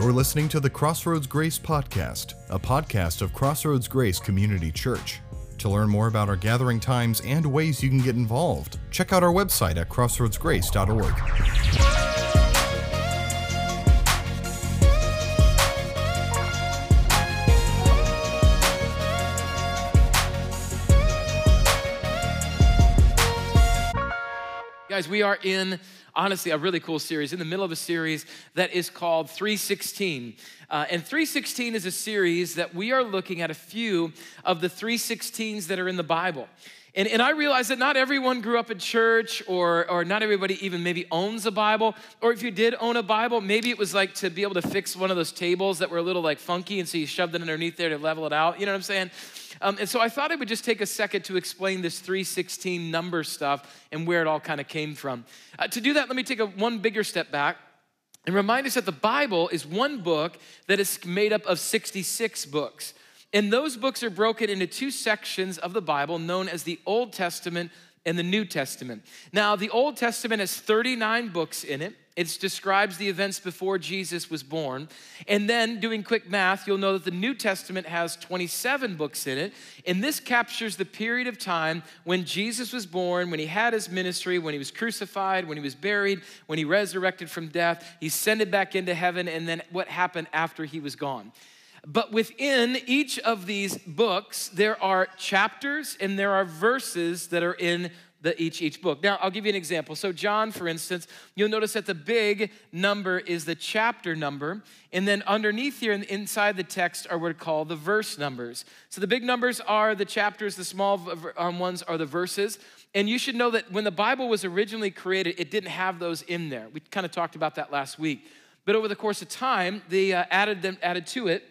You're listening to the Crossroads Grace Podcast, a podcast of Crossroads Grace Community Church. To learn more about our gathering times and ways you can get involved, check out our website at crossroadsgrace.org. Guys, we are in honestly a really cool series, in the middle of a series that is called 316. Uh, and 316 is a series that we are looking at a few of the 316s that are in the Bible. And, and I realize that not everyone grew up in church, or, or not everybody even maybe owns a Bible. Or if you did own a Bible, maybe it was like to be able to fix one of those tables that were a little like funky, and so you shoved it underneath there to level it out. You know what I'm saying? Um, and so I thought I would just take a second to explain this 316 number stuff and where it all kind of came from. Uh, to do that, let me take a one bigger step back and remind us that the Bible is one book that is made up of 66 books. And those books are broken into two sections of the Bible known as the Old Testament and the New Testament. Now, the Old Testament has 39 books in it. It describes the events before Jesus was born. And then, doing quick math, you'll know that the New Testament has 27 books in it. And this captures the period of time when Jesus was born, when he had his ministry, when he was crucified, when he was buried, when he resurrected from death, he ascended back into heaven, and then what happened after he was gone. But within each of these books, there are chapters and there are verses that are in the each each book. Now, I'll give you an example. So John, for instance, you'll notice that the big number is the chapter number, and then underneath here inside the text are what are called the verse numbers. So the big numbers are the chapters, the small um, ones are the verses. And you should know that when the Bible was originally created, it didn't have those in there. We kind of talked about that last week. But over the course of time, they uh, added them added to it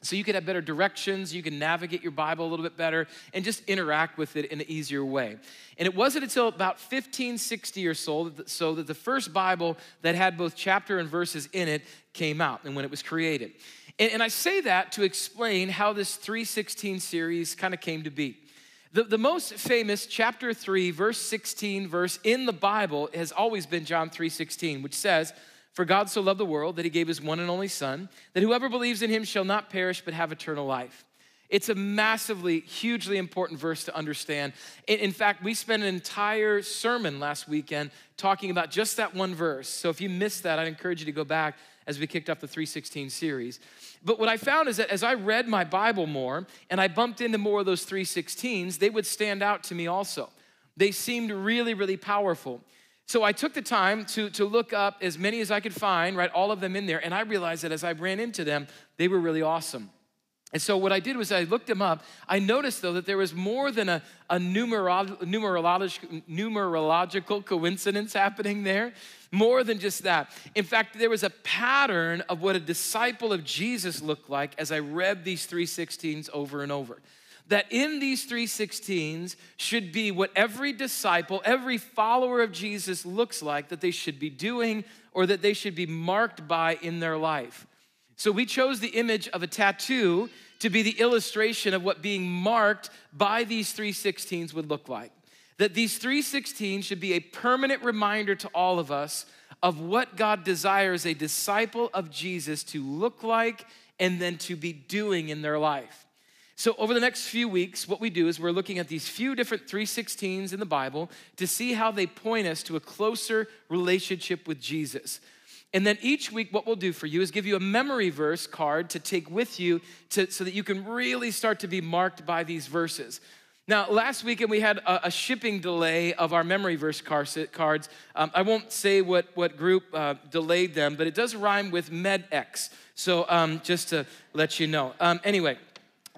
so you could have better directions, you can navigate your Bible a little bit better, and just interact with it in an easier way. And it wasn't until about 1560 or so, so that the first Bible that had both chapter and verses in it came out and when it was created. And, and I say that to explain how this 316 series kind of came to be. The, the most famous chapter 3, verse 16 verse in the Bible has always been John 3:16, which says, for God so loved the world that he gave his one and only Son, that whoever believes in him shall not perish but have eternal life. It's a massively, hugely important verse to understand. In fact, we spent an entire sermon last weekend talking about just that one verse. So if you missed that, I'd encourage you to go back as we kicked off the 316 series. But what I found is that as I read my Bible more and I bumped into more of those 316s, they would stand out to me also. They seemed really, really powerful. So I took the time to, to look up as many as I could find, right, all of them in there, and I realized that as I ran into them, they were really awesome. And so what I did was I looked them up. I noticed though that there was more than a, a numerolo- numerological, numerological coincidence happening there, more than just that. In fact, there was a pattern of what a disciple of Jesus looked like as I read these 316s over and over that in these 316s should be what every disciple, every follower of Jesus looks like that they should be doing or that they should be marked by in their life. So we chose the image of a tattoo to be the illustration of what being marked by these 316s would look like. That these 316 should be a permanent reminder to all of us of what God desires a disciple of Jesus to look like and then to be doing in their life. So, over the next few weeks, what we do is we're looking at these few different 316s in the Bible to see how they point us to a closer relationship with Jesus. And then each week, what we'll do for you is give you a memory verse card to take with you to, so that you can really start to be marked by these verses. Now, last weekend we had a, a shipping delay of our memory verse cards. Um, I won't say what, what group uh, delayed them, but it does rhyme with MedX. So, um, just to let you know. Um, anyway,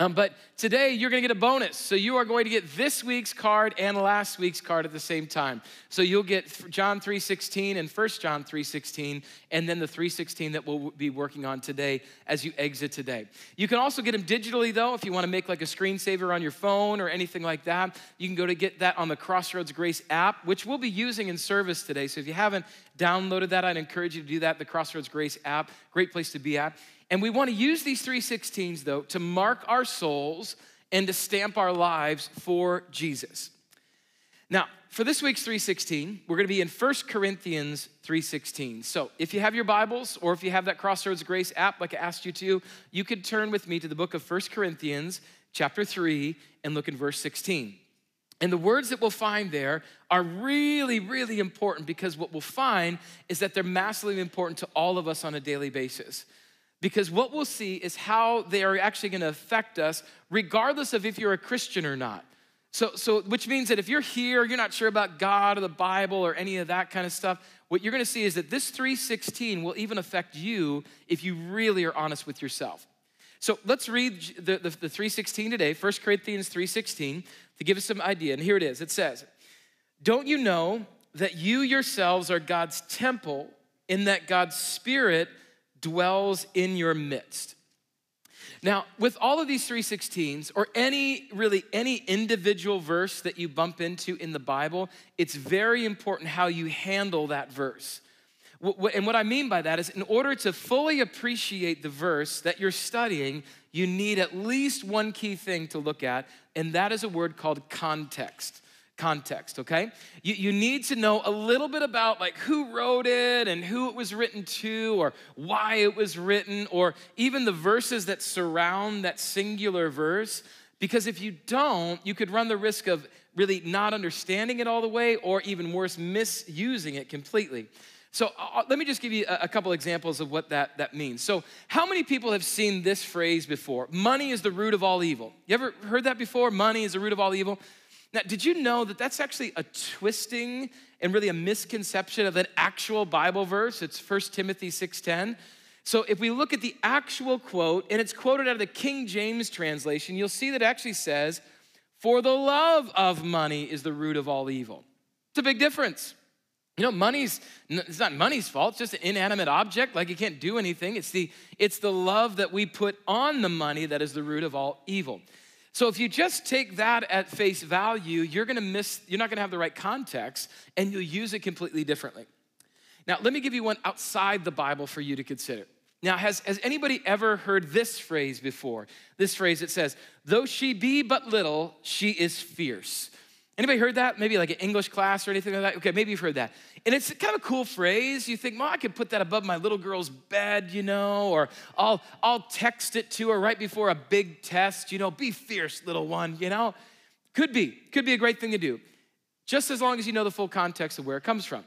um, but today you're going to get a bonus. So you are going to get this week's card and last week's card at the same time. So you'll get John 3:16 and 1 John 3:16 and then the 3:16 that we'll be working on today as you exit today. You can also get them digitally though if you want to make like a screensaver on your phone or anything like that. You can go to get that on the Crossroads Grace app, which we'll be using in service today. So if you haven't downloaded that, I'd encourage you to do that. The Crossroads Grace app, great place to be at. And we want to use these 316s, though, to mark our souls and to stamp our lives for Jesus. Now, for this week's 316, we're going to be in 1 Corinthians 3:16. So, if you have your Bibles or if you have that Crossroads Grace app like I asked you to, you could turn with me to the book of 1 Corinthians chapter 3 and look in verse 16. And the words that we'll find there are really, really important because what we'll find is that they're massively important to all of us on a daily basis. Because what we'll see is how they are actually going to affect us, regardless of if you're a Christian or not. So, so, which means that if you're here, you're not sure about God or the Bible or any of that kind of stuff, what you're going to see is that this 316 will even affect you if you really are honest with yourself. So let's read the, the, the 316 today, 1 Corinthians 316, to give us some idea. And here it is. It says, Don't you know that you yourselves are God's temple, in that God's Spirit dwells in your midst? Now, with all of these 316s, or any really any individual verse that you bump into in the Bible, it's very important how you handle that verse. And what I mean by that is, in order to fully appreciate the verse that you're studying, you need at least one key thing to look at, and that is a word called context context okay you, you need to know a little bit about like who wrote it and who it was written to or why it was written or even the verses that surround that singular verse because if you don't you could run the risk of really not understanding it all the way or even worse misusing it completely so uh, uh, let me just give you a, a couple examples of what that, that means. So, how many people have seen this phrase before? Money is the root of all evil. You ever heard that before? Money is the root of all evil. Now, did you know that that's actually a twisting and really a misconception of an actual Bible verse? It's 1 Timothy 6:10. So if we look at the actual quote, and it's quoted out of the King James translation, you'll see that it actually says, For the love of money is the root of all evil. It's a big difference. You know, money's it's not money's fault, it's just an inanimate object, like it can't do anything. It's the it's the love that we put on the money that is the root of all evil. So if you just take that at face value, you're gonna miss, you're not gonna have the right context, and you'll use it completely differently. Now, let me give you one outside the Bible for you to consider. Now, has, has anybody ever heard this phrase before? This phrase, it says, though she be but little, she is fierce. Anybody heard that? Maybe like an English class or anything like that? Okay, maybe you've heard that. And it's kind of a cool phrase. You think, well, I could put that above my little girl's bed, you know, or I'll, I'll text it to her right before a big test, you know, be fierce, little one, you know? Could be, could be a great thing to do, just as long as you know the full context of where it comes from.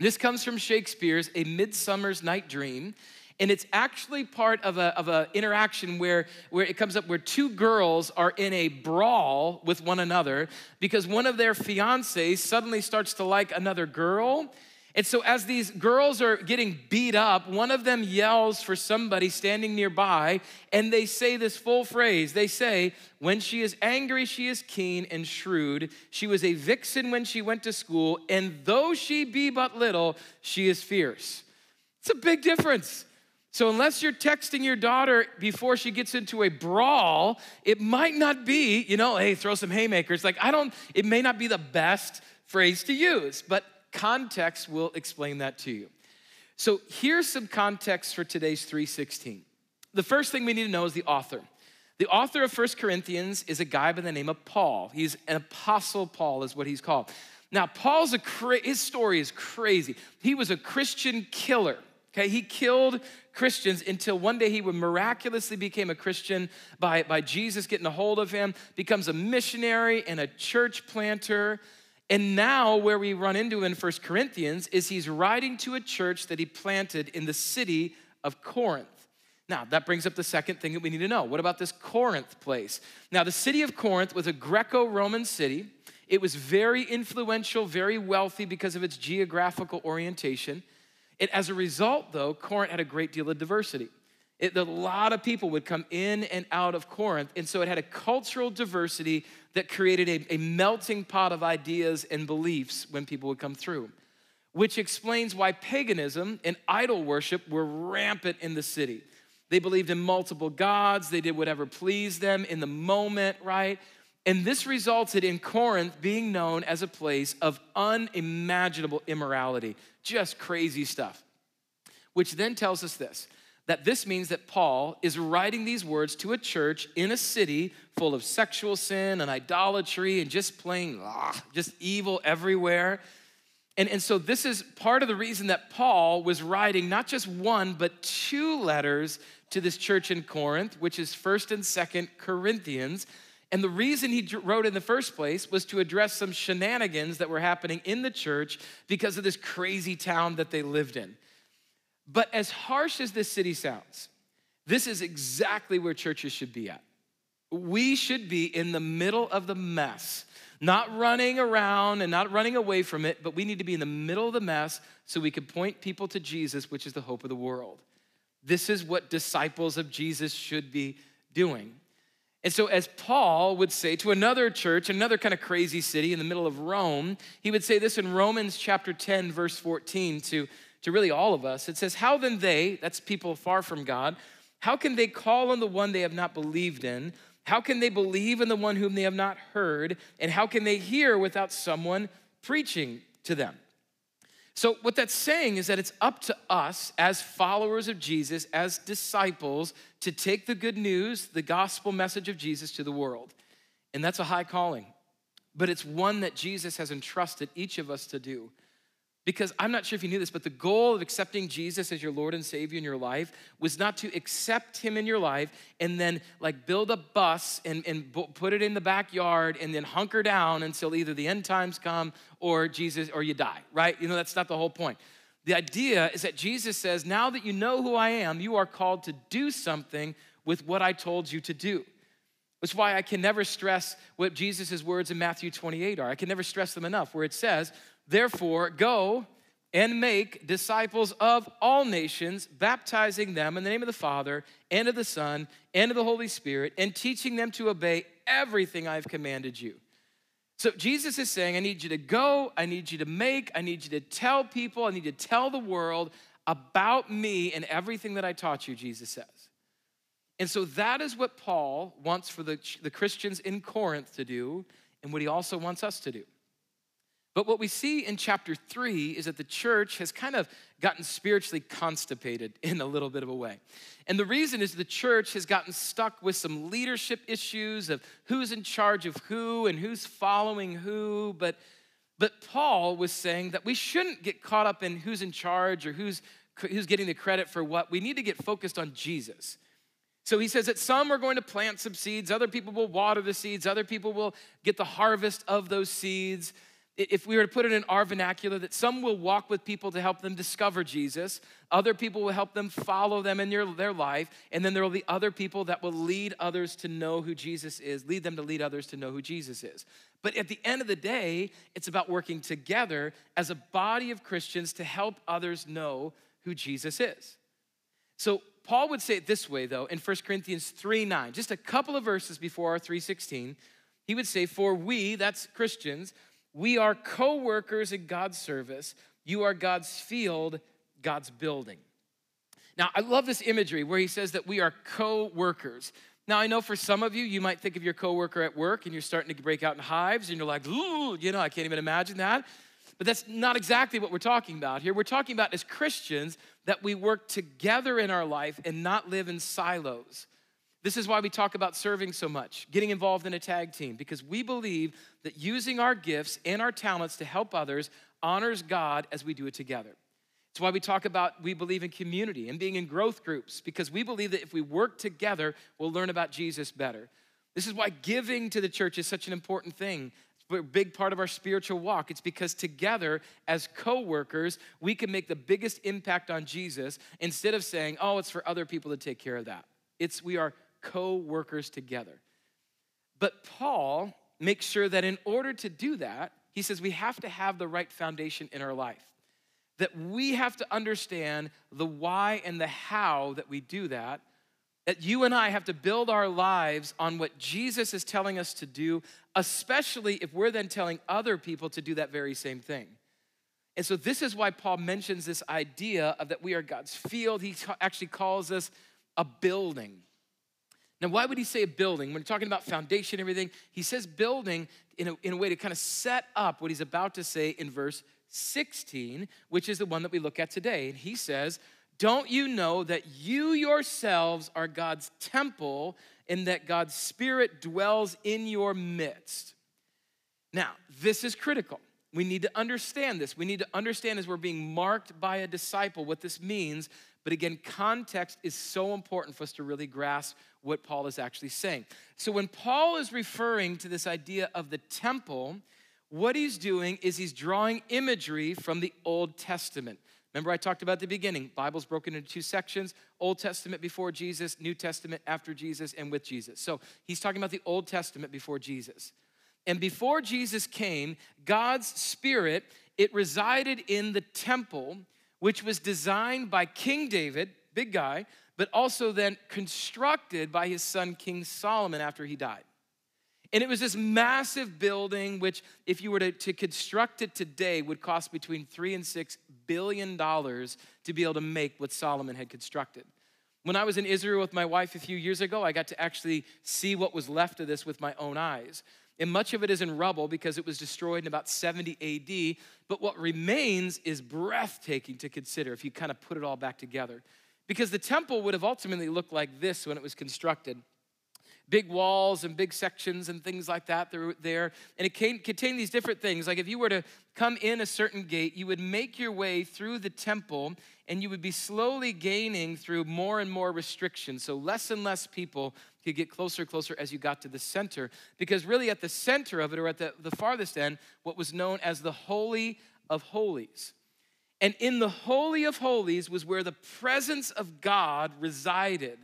This comes from Shakespeare's A Midsummer's Night Dream. And it's actually part of a of an interaction where, where it comes up where two girls are in a brawl with one another because one of their fiancés suddenly starts to like another girl. And so, as these girls are getting beat up, one of them yells for somebody standing nearby, and they say this full phrase. They say, When she is angry, she is keen and shrewd. She was a vixen when she went to school, and though she be but little, she is fierce. It's a big difference. So, unless you're texting your daughter before she gets into a brawl, it might not be, you know, hey, throw some haymakers. Like, I don't, it may not be the best phrase to use, but context will explain that to you. So, here's some context for today's 316. The first thing we need to know is the author. The author of First Corinthians is a guy by the name of Paul. He's an apostle Paul, is what he's called. Now, Paul's a his story is crazy. He was a Christian killer. Okay, he killed Christians until one day he would miraculously became a Christian by, by Jesus getting a hold of him, becomes a missionary and a church planter. And now, where we run into in First Corinthians is he's writing to a church that he planted in the city of Corinth. Now, that brings up the second thing that we need to know. What about this Corinth place? Now, the city of Corinth was a Greco Roman city. It was very influential, very wealthy because of its geographical orientation. And as a result, though, Corinth had a great deal of diversity. It, a lot of people would come in and out of Corinth. And so it had a cultural diversity that created a, a melting pot of ideas and beliefs when people would come through, which explains why paganism and idol worship were rampant in the city. They believed in multiple gods, they did whatever pleased them in the moment, right? And this resulted in Corinth being known as a place of unimaginable immorality, just crazy stuff. Which then tells us this that this means that Paul is writing these words to a church in a city full of sexual sin and idolatry and just plain, ugh, just evil everywhere. And, and so, this is part of the reason that Paul was writing not just one, but two letters to this church in Corinth, which is 1st and 2nd Corinthians. And the reason he wrote in the first place was to address some shenanigans that were happening in the church because of this crazy town that they lived in. But as harsh as this city sounds, this is exactly where churches should be at. We should be in the middle of the mess, not running around and not running away from it, but we need to be in the middle of the mess so we can point people to Jesus, which is the hope of the world. This is what disciples of Jesus should be doing. And so, as Paul would say to another church, another kind of crazy city in the middle of Rome, he would say this in Romans chapter 10, verse 14 to to really all of us. It says, How then they, that's people far from God, how can they call on the one they have not believed in? How can they believe in the one whom they have not heard? And how can they hear without someone preaching to them? So, what that's saying is that it's up to us as followers of Jesus, as disciples, to take the good news, the gospel message of Jesus to the world. And that's a high calling, but it's one that Jesus has entrusted each of us to do. Because I'm not sure if you knew this, but the goal of accepting Jesus as your Lord and Savior in your life was not to accept Him in your life and then like build a bus and, and put it in the backyard and then hunker down until either the end times come or Jesus or you die, right? You know, that's not the whole point. The idea is that Jesus says, now that you know who I am, you are called to do something with what I told you to do. Is why I can never stress what Jesus' words in Matthew 28 are. I can never stress them enough, where it says, Therefore, go and make disciples of all nations, baptizing them in the name of the Father and of the Son and of the Holy Spirit, and teaching them to obey everything I've commanded you. So Jesus is saying, I need you to go, I need you to make, I need you to tell people, I need to tell the world about me and everything that I taught you, Jesus says. And so that is what Paul wants for the, the Christians in Corinth to do, and what he also wants us to do. But what we see in chapter three is that the church has kind of gotten spiritually constipated in a little bit of a way. And the reason is the church has gotten stuck with some leadership issues of who's in charge of who and who's following who. But, but Paul was saying that we shouldn't get caught up in who's in charge or who's, who's getting the credit for what. We need to get focused on Jesus. So he says that some are going to plant some seeds, other people will water the seeds, other people will get the harvest of those seeds if we were to put it in our vernacular, that some will walk with people to help them discover Jesus, other people will help them follow them in their, their life, and then there will be other people that will lead others to know who Jesus is, lead them to lead others to know who Jesus is. But at the end of the day, it's about working together as a body of Christians to help others know who Jesus is. So Paul would say it this way, though, in 1 Corinthians 3 9, just a couple of verses before our 316. He would say, For we, that's Christians, we are co workers in God's service. You are God's field, God's building. Now, I love this imagery where he says that we are co workers. Now, I know for some of you, you might think of your coworker at work and you're starting to break out in hives and you're like, ooh, you know, I can't even imagine that. But that's not exactly what we're talking about here. We're talking about as Christians that we work together in our life and not live in silos. This is why we talk about serving so much, getting involved in a tag team, because we believe that using our gifts and our talents to help others honors God as we do it together. It's why we talk about we believe in community and being in growth groups, because we believe that if we work together, we'll learn about Jesus better. This is why giving to the church is such an important thing. Big part of our spiritual walk. It's because together, as co workers, we can make the biggest impact on Jesus instead of saying, oh, it's for other people to take care of that. It's we are co workers together. But Paul makes sure that in order to do that, he says we have to have the right foundation in our life. That we have to understand the why and the how that we do that. That you and I have to build our lives on what Jesus is telling us to do, especially if we're then telling other people to do that very same thing. And so, this is why Paul mentions this idea of that we are God's field. He actually calls us a building. Now, why would he say a building? When we're talking about foundation and everything, he says building in a, in a way to kind of set up what he's about to say in verse 16, which is the one that we look at today. And he says, Don't you know that you yourselves are God's temple and that God's Spirit dwells in your midst? Now, this is critical. We need to understand this. We need to understand as we're being marked by a disciple what this means. But again, context is so important for us to really grasp what Paul is actually saying. So when Paul is referring to this idea of the temple, what he's doing is he's drawing imagery from the Old Testament. Remember, I talked about the beginning. Bible's broken into two sections Old Testament before Jesus, New Testament after Jesus, and with Jesus. So he's talking about the Old Testament before Jesus. And before Jesus came, God's Spirit, it resided in the temple, which was designed by King David, big guy, but also then constructed by his son King Solomon after he died. And it was this massive building, which, if you were to, to construct it today, would cost between three and six billion dollars to be able to make what Solomon had constructed. When I was in Israel with my wife a few years ago, I got to actually see what was left of this with my own eyes. And much of it is in rubble because it was destroyed in about 70 AD. But what remains is breathtaking to consider if you kind of put it all back together. Because the temple would have ultimately looked like this when it was constructed big walls and big sections and things like that there. And it contained these different things. Like if you were to come in a certain gate, you would make your way through the temple and you would be slowly gaining through more and more restrictions. So less and less people could get closer and closer as you got to the center. Because really, at the center of it, or at the, the farthest end, what was known as the Holy of Holies. And in the Holy of Holies was where the presence of God resided.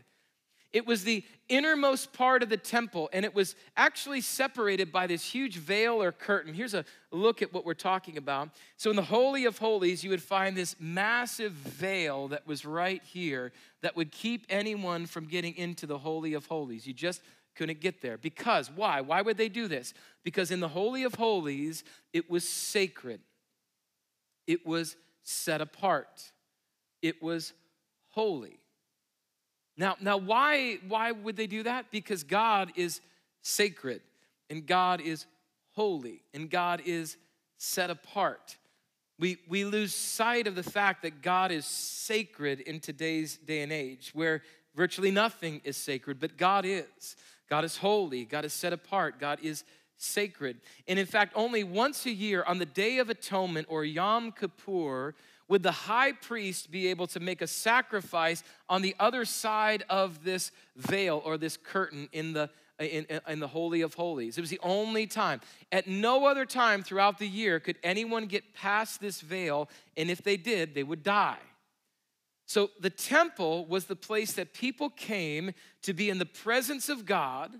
It was the innermost part of the temple, and it was actually separated by this huge veil or curtain. Here's a look at what we're talking about. So, in the Holy of Holies, you would find this massive veil that was right here that would keep anyone from getting into the Holy of Holies. You just couldn't get there. Because, why? Why would they do this? Because in the Holy of Holies, it was sacred, it was set apart, it was holy. Now, now why, why would they do that? Because God is sacred and God is holy and God is set apart. We, we lose sight of the fact that God is sacred in today's day and age, where virtually nothing is sacred, but God is. God is holy, God is set apart, God is sacred. And in fact, only once a year on the Day of Atonement or Yom Kippur would the high priest be able to make a sacrifice on the other side of this veil or this curtain in the in, in, the Holy of Holies. It was the only time. At no other time throughout the year could anyone get past this veil, and if they did, they would die. So the temple was the place that people came to be in the presence of God,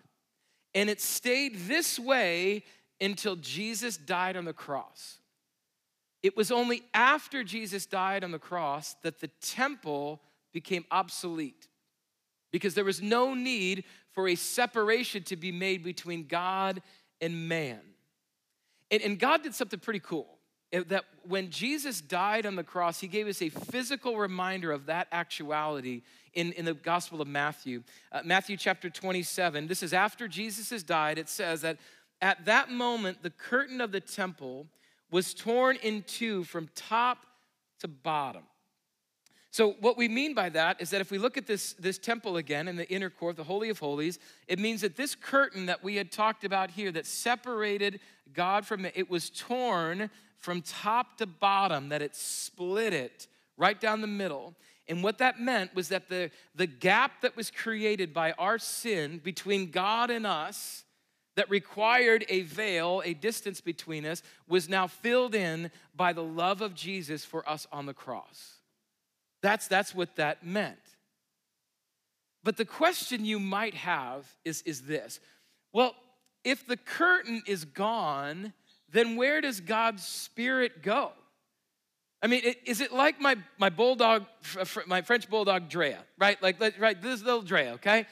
and it stayed this way until Jesus died on the cross. It was only after Jesus died on the cross that the temple became obsolete because there was no need for a separation to be made between God and man. And, and God did something pretty cool. That when Jesus died on the cross, he gave us a physical reminder of that actuality in, in the Gospel of Matthew. Uh, Matthew chapter 27, this is after Jesus has died. It says that at that moment, the curtain of the temple was torn in two from top to bottom. So, what we mean by that is that if we look at this, this temple again in the inner court, the Holy of Holies, it means that this curtain that we had talked about here that separated God from it, it was torn from top to bottom, that it split it right down the middle. And what that meant was that the, the gap that was created by our sin between God and us that required a veil, a distance between us, was now filled in by the love of Jesus for us on the cross. That's, that's what that meant. But the question you might have is, is this well, if the curtain is gone, then where does God's Spirit go? I mean, is it like my, my bulldog, my French bulldog Drea, right? Like, right, this little Drea, okay?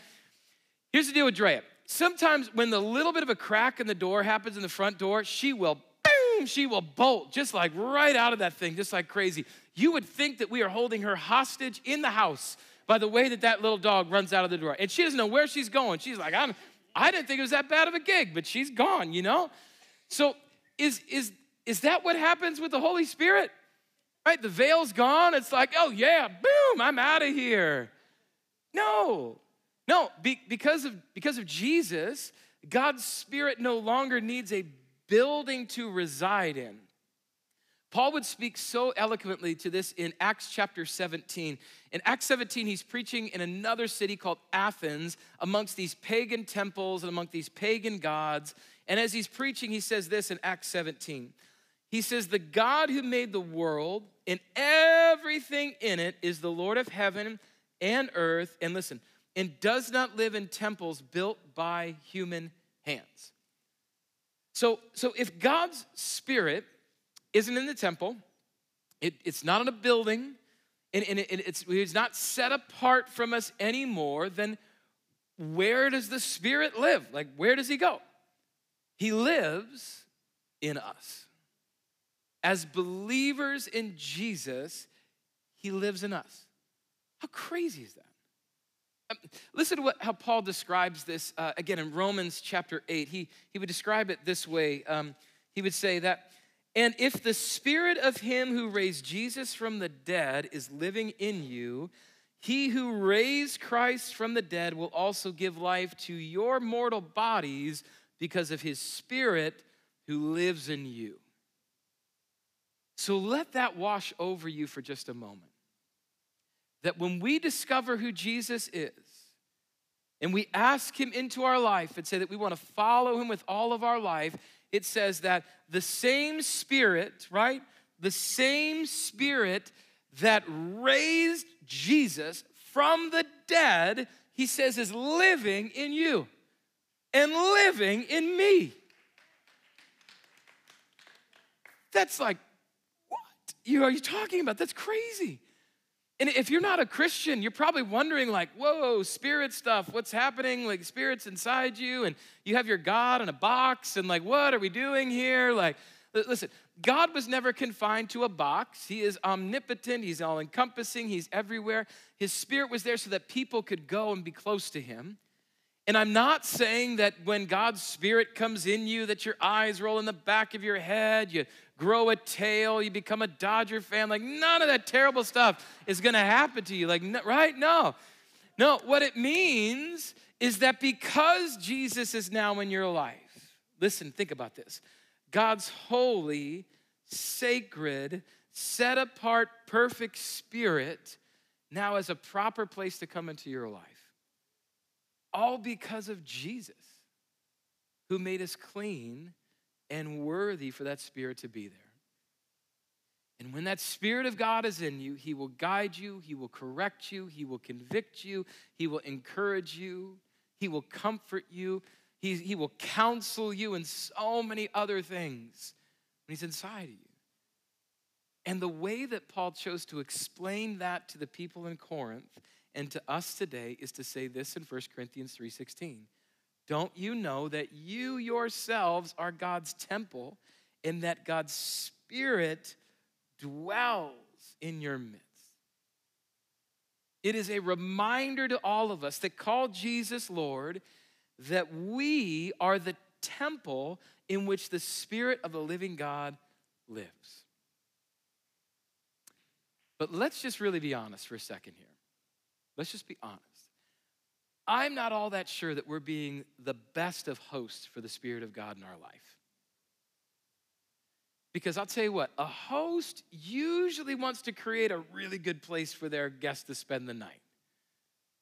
Here's the deal with Drea sometimes when the little bit of a crack in the door happens in the front door, she will boom, she will bolt just like right out of that thing, just like crazy. You would think that we are holding her hostage in the house by the way that that little dog runs out of the door. And she doesn't know where she's going. She's like, I'm, I didn't think it was that bad of a gig, but she's gone, you know? So is, is, is that what happens with the Holy Spirit? right? The veil's gone. It's like, oh yeah, boom, I'm out of here. No, no, be, because, of, because of Jesus, God's Spirit no longer needs a building to reside in. Paul would speak so eloquently to this in Acts chapter 17. In Acts 17, he's preaching in another city called Athens amongst these pagan temples and among these pagan gods. And as he's preaching, he says this in Acts 17. He says, The God who made the world and everything in it is the Lord of heaven and earth. And listen, and does not live in temples built by human hands. So, so if God's Spirit isn't in the temple, it, it's not in a building, and, and it, it's, it's not set apart from us anymore, then where does the Spirit live? Like, where does He go? He lives in us. As believers in Jesus, He lives in us. How crazy is that? Um, listen to what, how Paul describes this uh, again in Romans chapter 8. He, he would describe it this way um, He would say that, and if the spirit of him who raised Jesus from the dead is living in you, he who raised Christ from the dead will also give life to your mortal bodies because of his spirit who lives in you. So let that wash over you for just a moment that when we discover who Jesus is, and we ask him into our life and say that we want to follow him with all of our life, it says that the same spirit, right? The same spirit that raised Jesus from the dead, he says, is living in you and living in me. That's like, what you are you talking about? That's crazy. And if you're not a Christian, you're probably wondering, like, whoa, spirit stuff, what's happening? Like, spirit's inside you, and you have your God in a box, and like, what are we doing here? Like, listen, God was never confined to a box. He is omnipotent, He's all encompassing, He's everywhere. His spirit was there so that people could go and be close to Him. And I'm not saying that when God's Spirit comes in you, that your eyes roll in the back of your head, you grow a tail, you become a Dodger fan. Like, none of that terrible stuff is gonna happen to you. Like, right? No. No, what it means is that because Jesus is now in your life, listen, think about this God's holy, sacred, set apart, perfect spirit now has a proper place to come into your life all because of Jesus, who made us clean and worthy for that Spirit to be there. And when that Spirit of God is in you, He will guide you, He will correct you, He will convict you, He will encourage you, He will comfort you, He, he will counsel you, and so many other things when He's inside of you. And the way that Paul chose to explain that to the people in Corinth and to us today is to say this in 1 Corinthians 3:16. Don't you know that you yourselves are God's temple and that God's spirit dwells in your midst? It is a reminder to all of us that call Jesus Lord that we are the temple in which the spirit of the living God lives. But let's just really be honest for a second here. Let's just be honest. I'm not all that sure that we're being the best of hosts for the Spirit of God in our life. Because I'll tell you what, a host usually wants to create a really good place for their guests to spend the night.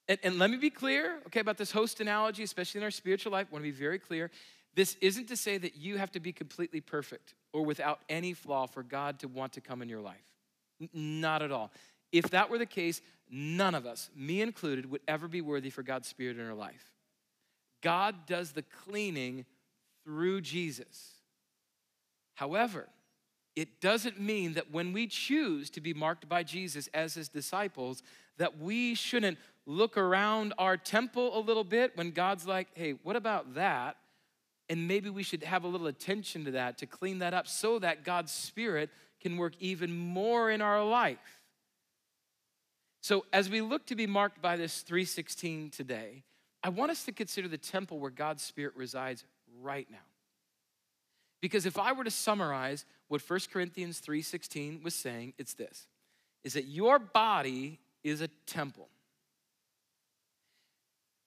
And, and let me be clear, okay, about this host analogy, especially in our spiritual life. I want to be very clear. This isn't to say that you have to be completely perfect or without any flaw for God to want to come in your life. N- not at all. If that were the case, none of us, me included, would ever be worthy for God's Spirit in our life. God does the cleaning through Jesus. However, it doesn't mean that when we choose to be marked by Jesus as his disciples, that we shouldn't look around our temple a little bit when God's like, hey, what about that? And maybe we should have a little attention to that to clean that up so that God's Spirit can work even more in our life. So, as we look to be marked by this 316 today, I want us to consider the temple where God's Spirit resides right now. Because if I were to summarize what what 1 Corinthians 3:16 was saying, it's this. Is that your body is a temple.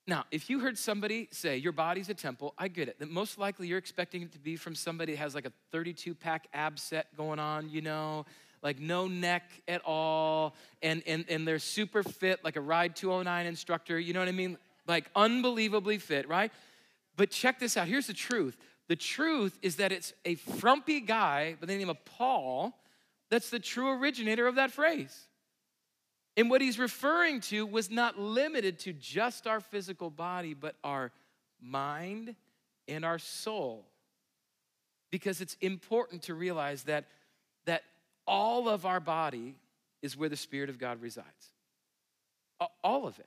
Now, if you heard somebody say your body's a temple, I get it. That most likely you're expecting it to be from somebody that has like a 32 pack ab set going on, you know, like no neck at all, and, and, and they're super fit, like a Ride 209 instructor, you know what I mean? Like unbelievably fit, right? But check this out. Here's the truth the truth is that it's a frumpy guy by the name of Paul that's the true originator of that phrase. And what he's referring to was not limited to just our physical body, but our mind and our soul. Because it's important to realize that, that all of our body is where the Spirit of God resides. All of it.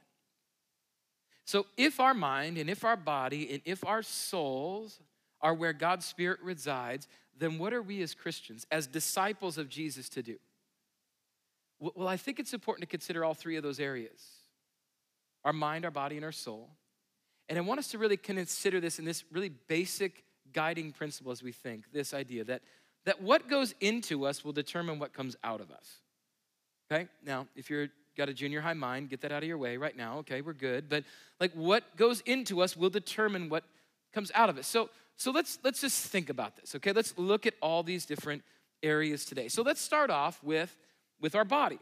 So if our mind and if our body and if our souls are where God's Spirit resides, then what are we as Christians, as disciples of Jesus, to do? Well, I think it's important to consider all three of those areas our mind, our body, and our soul. And I want us to really consider this in this really basic guiding principle as we think this idea that, that what goes into us will determine what comes out of us. Okay? Now, if you're got a junior high mind, get that out of your way right now. Okay, we're good. But like what goes into us will determine what comes out of it. So so let's let's just think about this. Okay? Let's look at all these different areas today. So let's start off with with our body.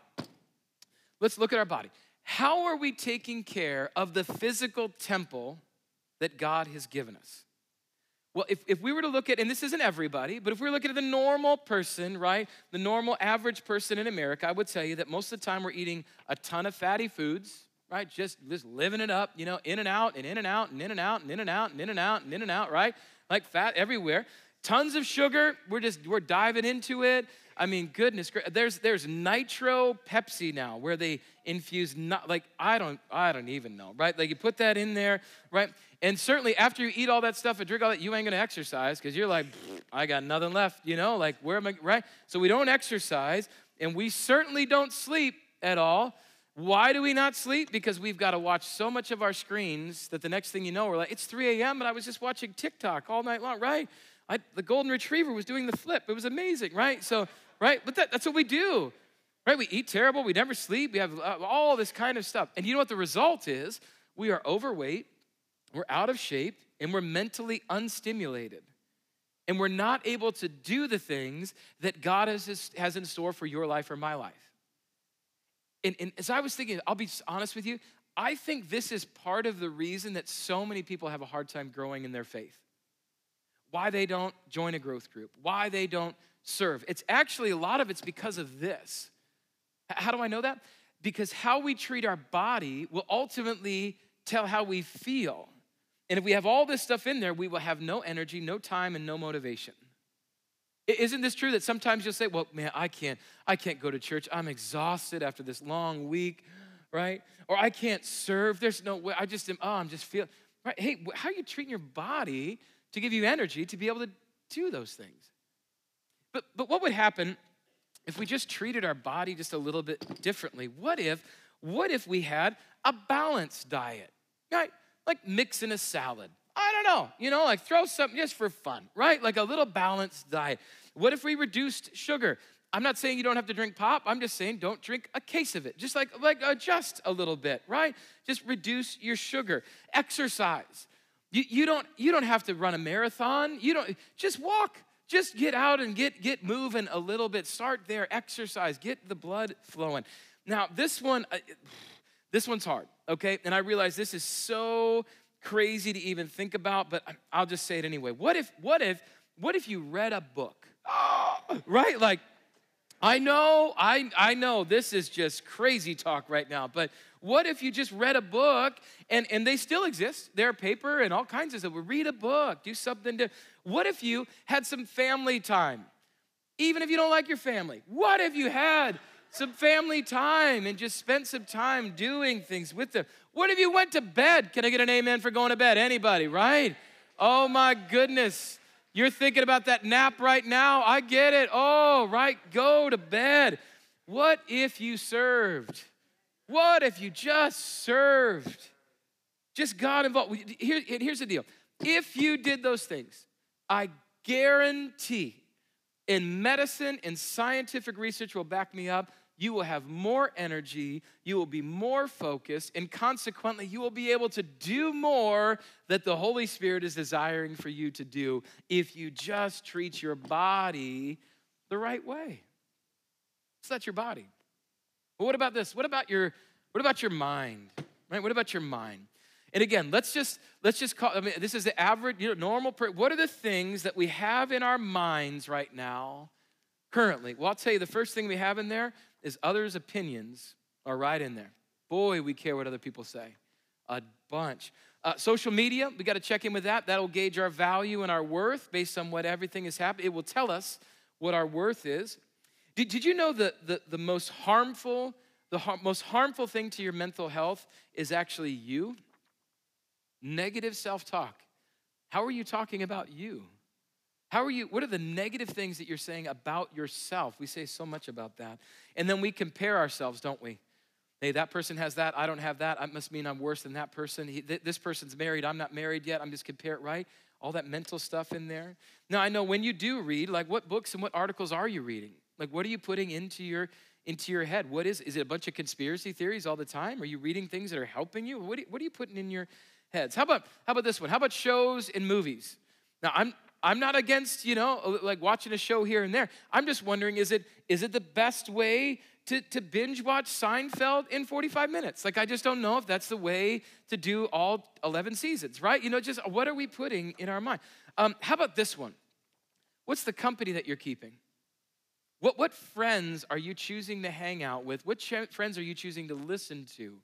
Let's look at our body. How are we taking care of the physical temple that God has given us? Well, if, if we were to look at, and this isn't everybody, but if we were looking at the normal person, right, the normal average person in America, I would tell you that most of the time we're eating a ton of fatty foods, right? Just, just living it up, you know, in and out and in and out and in and out and in and out and in and out and in and out, right? Like fat everywhere. Tons of sugar, we're just, we're diving into it. I mean, goodness, there's there's nitro Pepsi now where they infuse not like I don't I don't even know, right? Like you put that in there, right? And certainly after you eat all that stuff and drink all that, you ain't gonna exercise because you're like, I got nothing left, you know, like where am I, right? So we don't exercise and we certainly don't sleep at all. Why do we not sleep? Because we've got to watch so much of our screens that the next thing you know, we're like, it's 3 a.m. and I was just watching TikTok all night long, right? I, the golden retriever was doing the flip. It was amazing, right? So right? But that, that's what we do, right? We eat terrible, we never sleep, we have uh, all this kind of stuff. And you know what the result is? We are overweight, we're out of shape, and we're mentally unstimulated. And we're not able to do the things that God has, has in store for your life or my life. And, and as I was thinking, I'll be honest with you, I think this is part of the reason that so many people have a hard time growing in their faith. Why they don't join a growth group, why they don't serve. It's actually a lot of it's because of this. How do I know that? Because how we treat our body will ultimately tell how we feel. And if we have all this stuff in there, we will have no energy, no time, and no motivation. Isn't this true that sometimes you'll say, "Well, man, I can't I can't go to church. I'm exhausted after this long week." Right? Or I can't serve. There's no way. I just am oh, I'm just feeling right. Hey, how are you treating your body to give you energy to be able to do those things? But, but what would happen if we just treated our body just a little bit differently? What if, what if we had a balanced diet? Right? Like mixing a salad. I don't know, you know, like throw something just for fun, right? Like a little balanced diet. What if we reduced sugar? I'm not saying you don't have to drink pop. I'm just saying don't drink a case of it. Just like like adjust a little bit, right? Just reduce your sugar. Exercise. You, you don't you don't have to run a marathon. You don't just walk just get out and get, get moving a little bit. Start there, exercise, get the blood flowing. Now, this one, uh, this one's hard, okay? And I realize this is so crazy to even think about, but I'll just say it anyway. What if, what if, what if you read a book? right? Like, I know, I, I know this is just crazy talk right now, but what if you just read a book and, and they still exist? They're paper and all kinds of stuff. Read a book, do something to. What if you had some family time? Even if you don't like your family, what if you had some family time and just spent some time doing things with them? What if you went to bed? Can I get an amen for going to bed? Anybody, right? Oh my goodness. You're thinking about that nap right now. I get it. Oh, right. Go to bed. What if you served? What if you just served? Just got involved. Here, here's the deal. If you did those things, I guarantee in medicine and scientific research will back me up, you will have more energy, you will be more focused, and consequently, you will be able to do more that the Holy Spirit is desiring for you to do if you just treat your body the right way. So that's your body. But what about this? What about your what about your mind? Right? What about your mind? And again, let's just let's just call. I mean, this is the average, you know, normal. What are the things that we have in our minds right now, currently? Well, I'll tell you, the first thing we have in there is others' opinions are right in there. Boy, we care what other people say, a bunch. Uh, social media, we got to check in with that. That'll gauge our value and our worth based on what everything is happening. It will tell us what our worth is. Did, did you know that the, the most harmful, the har- most harmful thing to your mental health is actually you? Negative self talk. How are you talking about you? How are you? What are the negative things that you're saying about yourself? We say so much about that. And then we compare ourselves, don't we? Hey, that person has that. I don't have that. That must mean I'm worse than that person. He, th- this person's married. I'm not married yet. I'm just compare it, right? All that mental stuff in there. Now, I know when you do read, like what books and what articles are you reading? Like, what are you putting into your into your head? What is? Is it a bunch of conspiracy theories all the time? Are you reading things that are helping you? What, what are you putting in your heads. How about how about this one? How about shows and movies? Now I'm I'm not against, you know, like watching a show here and there. I'm just wondering, is it is it the best way to, to binge watch Seinfeld in 45 minutes? Like I just don't know if that's the way to do all 11 seasons, right? You know, just what are we putting in our mind? Um, how about this one? What's the company that you're keeping? What, what friends are you choosing to hang out with? What ch- friends are you choosing to listen to?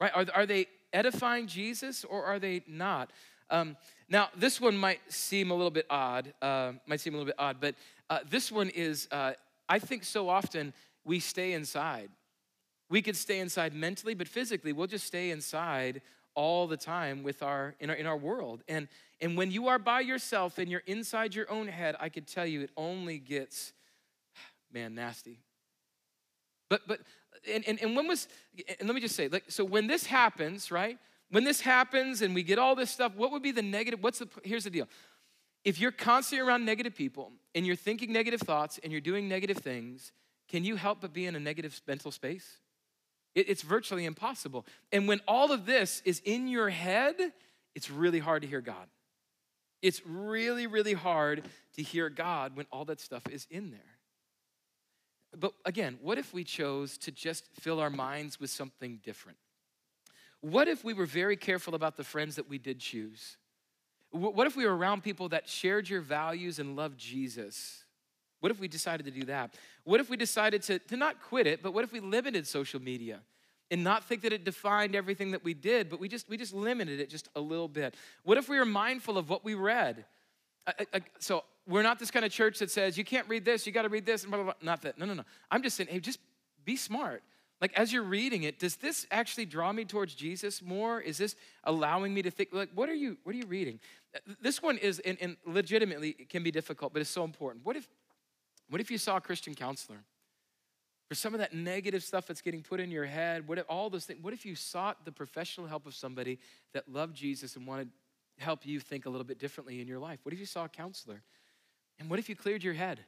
Right? Are, are they edifying Jesus or are they not? Um, now, this one might seem a little bit odd, uh, might seem a little bit odd, but uh, this one is, uh, I think so often we stay inside. We could stay inside mentally, but physically, we'll just stay inside all the time with our in our in our world. And and when you are by yourself and you're inside your own head, I could tell you it only gets man nasty. But but and, and, and when was, and let me just say, like, so when this happens, right? When this happens and we get all this stuff, what would be the negative? What's the, here's the deal. If you're constantly around negative people and you're thinking negative thoughts and you're doing negative things, can you help but be in a negative mental space? It, it's virtually impossible. And when all of this is in your head, it's really hard to hear God. It's really, really hard to hear God when all that stuff is in there. But again, what if we chose to just fill our minds with something different? What if we were very careful about the friends that we did choose? What if we were around people that shared your values and loved Jesus? What if we decided to do that? What if we decided to, to not quit it, but what if we limited social media and not think that it defined everything that we did, but we just, we just limited it just a little bit? What if we were mindful of what we read? I, I, so we're not this kind of church that says you can't read this, you got to read this, and blah, blah, blah. Not that. No, no, no. I'm just saying, hey, just be smart. Like as you're reading it, does this actually draw me towards Jesus more? Is this allowing me to think? Like, what are you? What are you reading? Uh, this one is, and, and legitimately, it can be difficult, but it's so important. What if, what if you saw a Christian counselor? For some of that negative stuff that's getting put in your head, what if all those things? What if you sought the professional help of somebody that loved Jesus and wanted to help you think a little bit differently in your life? What if you saw a counselor? And what if you cleared your head?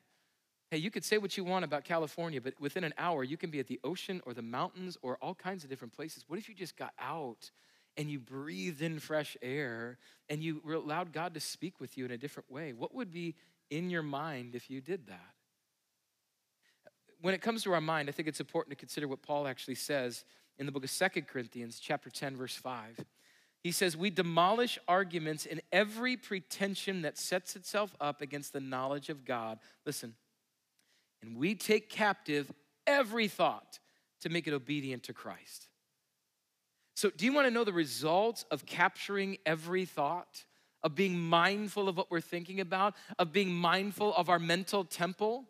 Hey, you could say what you want about California, but within an hour, you can be at the ocean or the mountains or all kinds of different places. What if you just got out and you breathed in fresh air and you allowed God to speak with you in a different way? What would be in your mind if you did that? When it comes to our mind, I think it's important to consider what Paul actually says in the book of Second Corinthians, chapter 10, verse 5. He says, We demolish arguments and every pretension that sets itself up against the knowledge of God. Listen, and we take captive every thought to make it obedient to Christ. So, do you want to know the results of capturing every thought, of being mindful of what we're thinking about, of being mindful of our mental temple?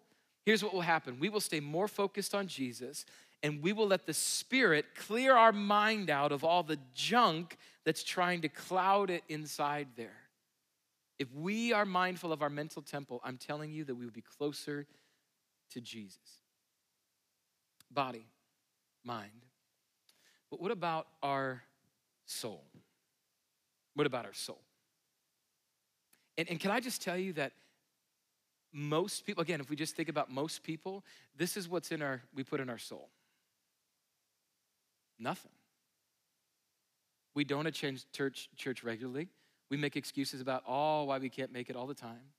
Here's what will happen we will stay more focused on Jesus, and we will let the Spirit clear our mind out of all the junk that's trying to cloud it inside there. If we are mindful of our mental temple, I'm telling you that we will be closer to Jesus. Body, mind. But what about our soul? What about our soul? And, and can I just tell you that most people, again, if we just think about most people, this is what's in our, we put in our soul. Nothing. We don't attend church, church regularly. We make excuses about all why we can't make it all the time.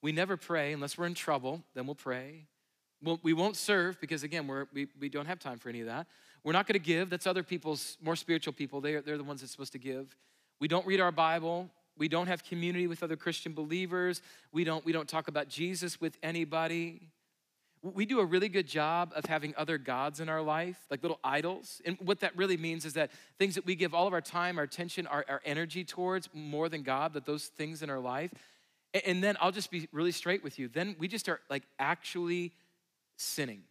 We never pray unless we're in trouble, then we'll pray. We'll, we won't serve because, again, we, we don't have time for any of that. We're not going to give. That's other people's, more spiritual people. They are, they're the ones that's supposed to give. We don't read our Bible. We don't have community with other Christian believers. We don't, we don't talk about Jesus with anybody. We do a really good job of having other gods in our life, like little idols. And what that really means is that things that we give all of our time, our attention, our, our energy towards more than God, that those things in our life. And then I'll just be really straight with you. Then we just start like actually sinning.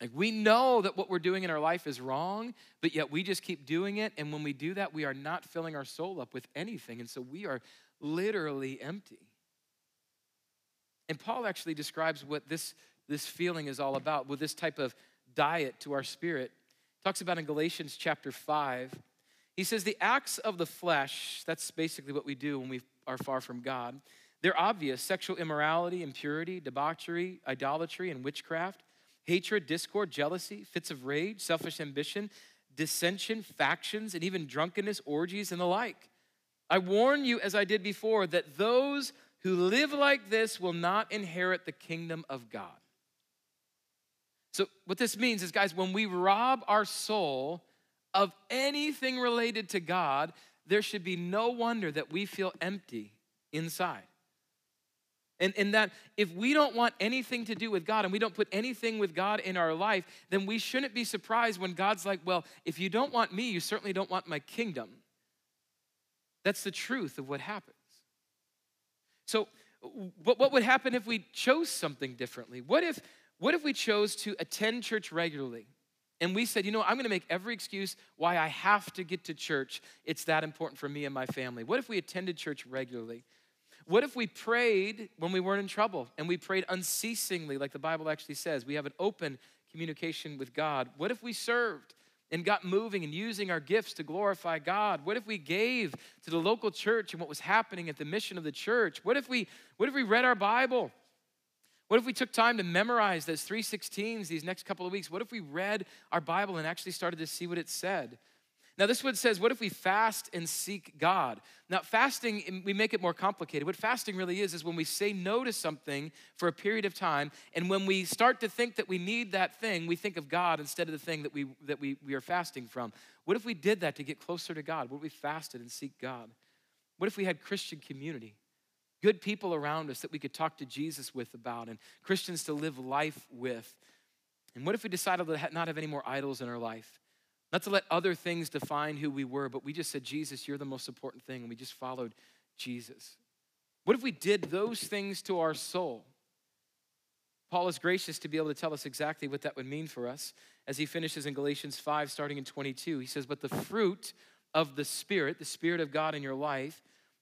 Like we know that what we're doing in our life is wrong, but yet we just keep doing it. And when we do that, we are not filling our soul up with anything. And so we are literally empty. And Paul actually describes what this, this feeling is all about with this type of diet to our spirit. Talks about in Galatians chapter 5. He says, The acts of the flesh, that's basically what we do when we are far from God. They're obvious sexual immorality, impurity, debauchery, idolatry, and witchcraft hatred, discord, jealousy, fits of rage, selfish ambition, dissension, factions, and even drunkenness, orgies, and the like. I warn you, as I did before, that those who live like this will not inherit the kingdom of God. So, what this means is, guys, when we rob our soul of anything related to God, there should be no wonder that we feel empty inside. And, and that if we don't want anything to do with God and we don't put anything with God in our life, then we shouldn't be surprised when God's like, well, if you don't want me, you certainly don't want my kingdom. That's the truth of what happens. So, what, what would happen if we chose something differently? What if, what if we chose to attend church regularly? And we said, you know, I'm going to make every excuse why I have to get to church. It's that important for me and my family. What if we attended church regularly? What if we prayed when we weren't in trouble and we prayed unceasingly, like the Bible actually says? We have an open communication with God. What if we served and got moving and using our gifts to glorify God? What if we gave to the local church and what was happening at the mission of the church? What if we, what if we read our Bible? What if we took time to memorize those 316s these next couple of weeks? What if we read our Bible and actually started to see what it said? Now, this one says, What if we fast and seek God? Now, fasting, we make it more complicated. What fasting really is, is when we say no to something for a period of time, and when we start to think that we need that thing, we think of God instead of the thing that we, that we, we are fasting from. What if we did that to get closer to God? What if we fasted and seek God? What if we had Christian community? Good people around us that we could talk to Jesus with about, and Christians to live life with. And what if we decided to not have any more idols in our life? Not to let other things define who we were, but we just said, Jesus, you're the most important thing, and we just followed Jesus. What if we did those things to our soul? Paul is gracious to be able to tell us exactly what that would mean for us as he finishes in Galatians 5, starting in 22. He says, But the fruit of the Spirit, the Spirit of God in your life,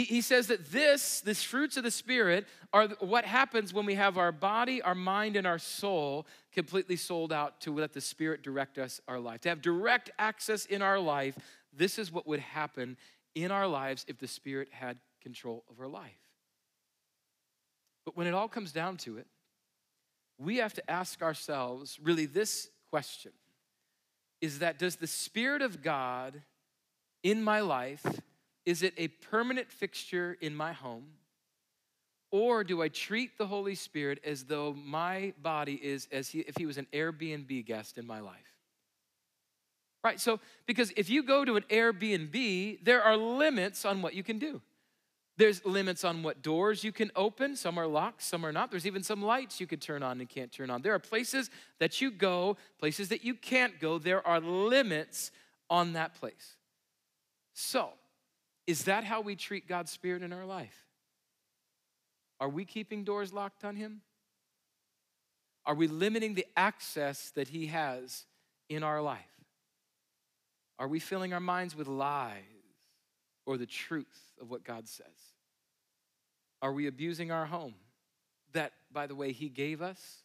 He, he says that this, this fruits of the Spirit, are what happens when we have our body, our mind, and our soul completely sold out to let the Spirit direct us our life. To have direct access in our life, this is what would happen in our lives if the Spirit had control of our life. But when it all comes down to it, we have to ask ourselves really this question is that does the Spirit of God in my life, is it a permanent fixture in my home? Or do I treat the Holy Spirit as though my body is as he, if he was an Airbnb guest in my life? Right? So, because if you go to an Airbnb, there are limits on what you can do. There's limits on what doors you can open. Some are locked, some are not. There's even some lights you could turn on and can't turn on. There are places that you go, places that you can't go. There are limits on that place. So, is that how we treat God's Spirit in our life? Are we keeping doors locked on Him? Are we limiting the access that He has in our life? Are we filling our minds with lies or the truth of what God says? Are we abusing our home that, by the way, He gave us?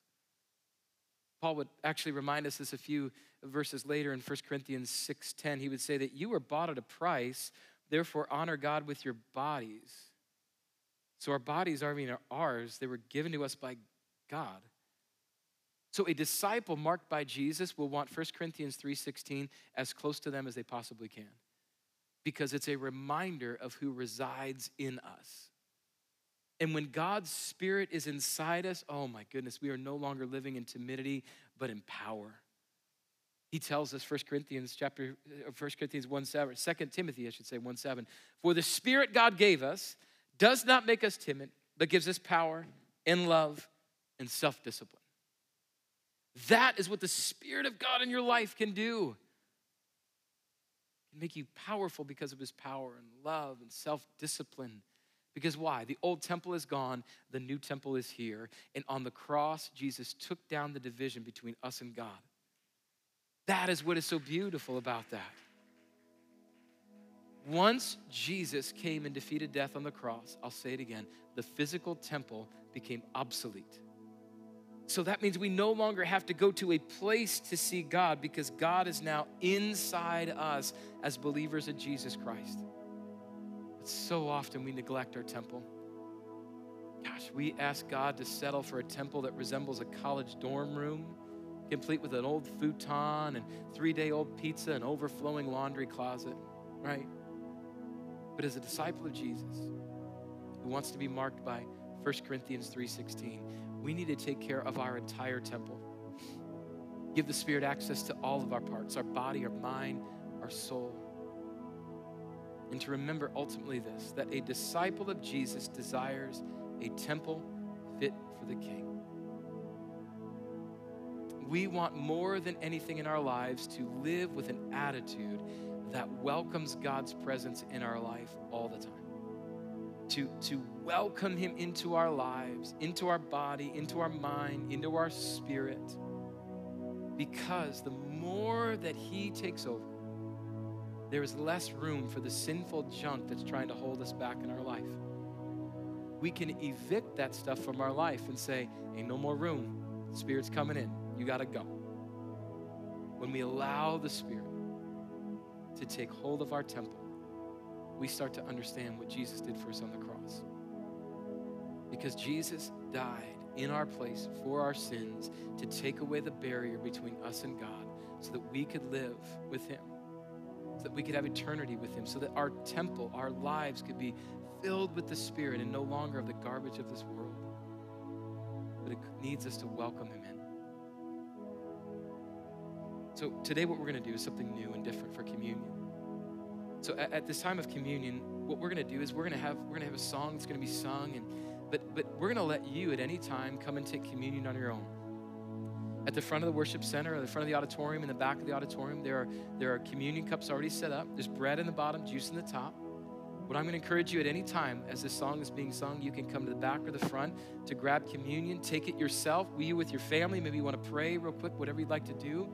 Paul would actually remind us this a few verses later in 1 Corinthians 6:10. He would say that you were bought at a price, therefore honor God with your bodies. So our bodies aren't even ours, they were given to us by God. So a disciple marked by Jesus will want 1 Corinthians 3:16 as close to them as they possibly can. Because it's a reminder of who resides in us. And when God's spirit is inside us, oh my goodness, we are no longer living in timidity but in power. He tells us 1 Corinthians chapter 1 uh, Corinthians 1 7, 2 Timothy, I should say, 1 7. For the spirit God gave us does not make us timid, but gives us power and love and self-discipline. That is what the Spirit of God in your life can do. Can make you powerful because of his power and love and self-discipline. Because why? The old temple is gone, the new temple is here. And on the cross, Jesus took down the division between us and God. That is what is so beautiful about that. Once Jesus came and defeated death on the cross, I'll say it again, the physical temple became obsolete. So that means we no longer have to go to a place to see God because God is now inside us as believers in Jesus Christ. But so often we neglect our temple. Gosh, we ask God to settle for a temple that resembles a college dorm room, complete with an old futon and three day old pizza and overflowing laundry closet, right? But as a disciple of Jesus who wants to be marked by 1 Corinthians 3:16, we need to take care of our entire temple. Give the Spirit access to all of our parts, our body, our mind, our soul. And to remember ultimately this that a disciple of Jesus desires a temple fit for the King. We want more than anything in our lives to live with an attitude that welcomes God's presence in our life all the time. To, to welcome Him into our lives, into our body, into our mind, into our spirit. Because the more that He takes over, there is less room for the sinful junk that's trying to hold us back in our life. We can evict that stuff from our life and say, Ain't no more room. The Spirit's coming in. You got to go. When we allow the Spirit, to take hold of our temple, we start to understand what Jesus did for us on the cross. Because Jesus died in our place for our sins to take away the barrier between us and God so that we could live with Him, so that we could have eternity with Him, so that our temple, our lives could be filled with the Spirit and no longer of the garbage of this world. But it needs us to welcome Him. So today, what we're going to do is something new and different for communion. So at, at this time of communion, what we're going to do is we're going to have we're going to have a song that's going to be sung, and but but we're going to let you at any time come and take communion on your own. At the front of the worship center, or the front of the auditorium, in the back of the auditorium, there are there are communion cups already set up. There's bread in the bottom, juice in the top. What I'm going to encourage you at any time as this song is being sung, you can come to the back or the front to grab communion, take it yourself. We with your family, maybe you want to pray real quick, whatever you'd like to do.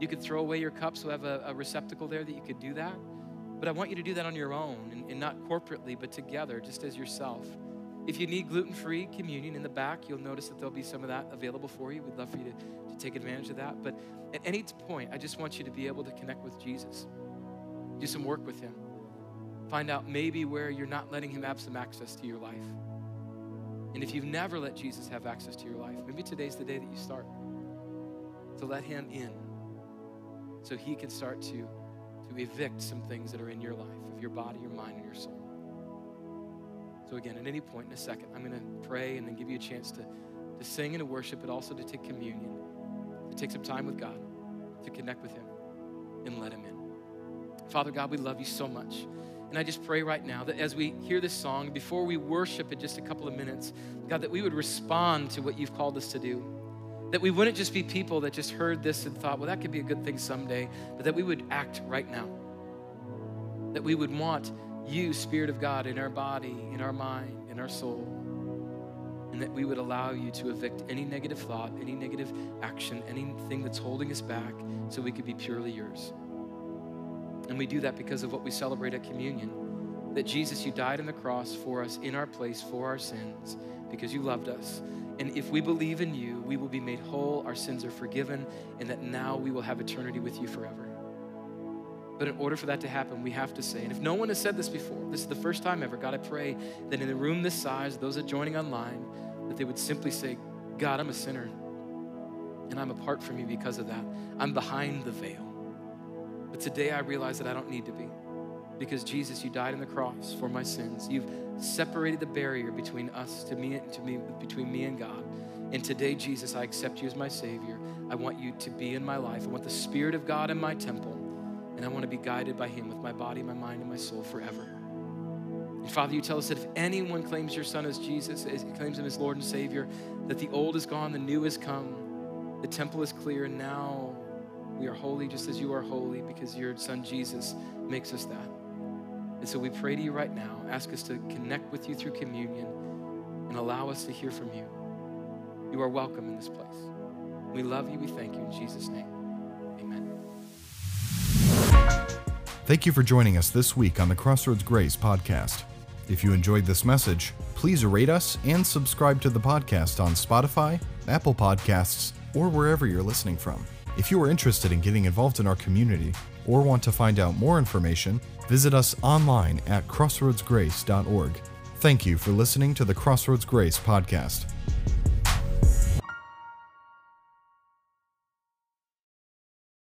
You could throw away your cups. We'll have a, a, receptacle there that you could do that. But I want you to do that on your own and, and not corporately, but together, just as yourself. If you need gluten free communion in the back, you'll notice that there'll be some of that available for you. We'd love for you to, to take advantage of that. But at any point, I just want you to be able to connect with Jesus, do some work with Him, find out maybe where you're not letting Him have some access to your life. And if you've never let Jesus have access to your life, maybe today's the day that you start to let Him in so He can start to, to evict some things that are in your life, of your body, your mind, and your soul. So, again, at any point in a second, I'm going to pray and then give you a chance to, to sing and to worship, but also to take communion, to take some time with God, to connect with Him, and let Him in. Father God, we love you so much. And I just pray right now that as we hear this song, before we worship in just a couple of minutes, God, that we would respond to what you've called us to do. That we wouldn't just be people that just heard this and thought, well, that could be a good thing someday, but that we would act right now. That we would want you, Spirit of God, in our body, in our mind, in our soul. And that we would allow you to evict any negative thought, any negative action, anything that's holding us back so we could be purely yours. And we do that because of what we celebrate at communion that Jesus, you died on the cross for us in our place for our sins because you loved us. And if we believe in you, we will be made whole, our sins are forgiven, and that now we will have eternity with you forever. But in order for that to happen, we have to say, and if no one has said this before, this is the first time ever, God, I pray that in a room this size, those are joining online, that they would simply say, God, I'm a sinner, and I'm apart from you because of that. I'm behind the veil. But today I realize that I don't need to be because Jesus, you died on the cross for my sins. You've separated the barrier between us to me to me between me and God. And today, Jesus, I accept you as my Savior. I want you to be in my life. I want the Spirit of God in my temple, and I want to be guided by Him with my body, my mind, and my soul forever. And Father, you tell us that if anyone claims your Son as Jesus, claims Him as Lord and Savior, that the old is gone, the new has come, the temple is clear, and now we are holy just as you are holy because your Son Jesus makes us that. And so we pray to you right now. Ask us to connect with you through communion and allow us to hear from you. You are welcome in this place. We love you. We thank you in Jesus' name. Amen. Thank you for joining us this week on the Crossroads Grace podcast. If you enjoyed this message, please rate us and subscribe to the podcast on Spotify, Apple Podcasts, or wherever you're listening from. If you are interested in getting involved in our community or want to find out more information, visit us online at crossroadsgrace.org. Thank you for listening to the Crossroads Grace podcast.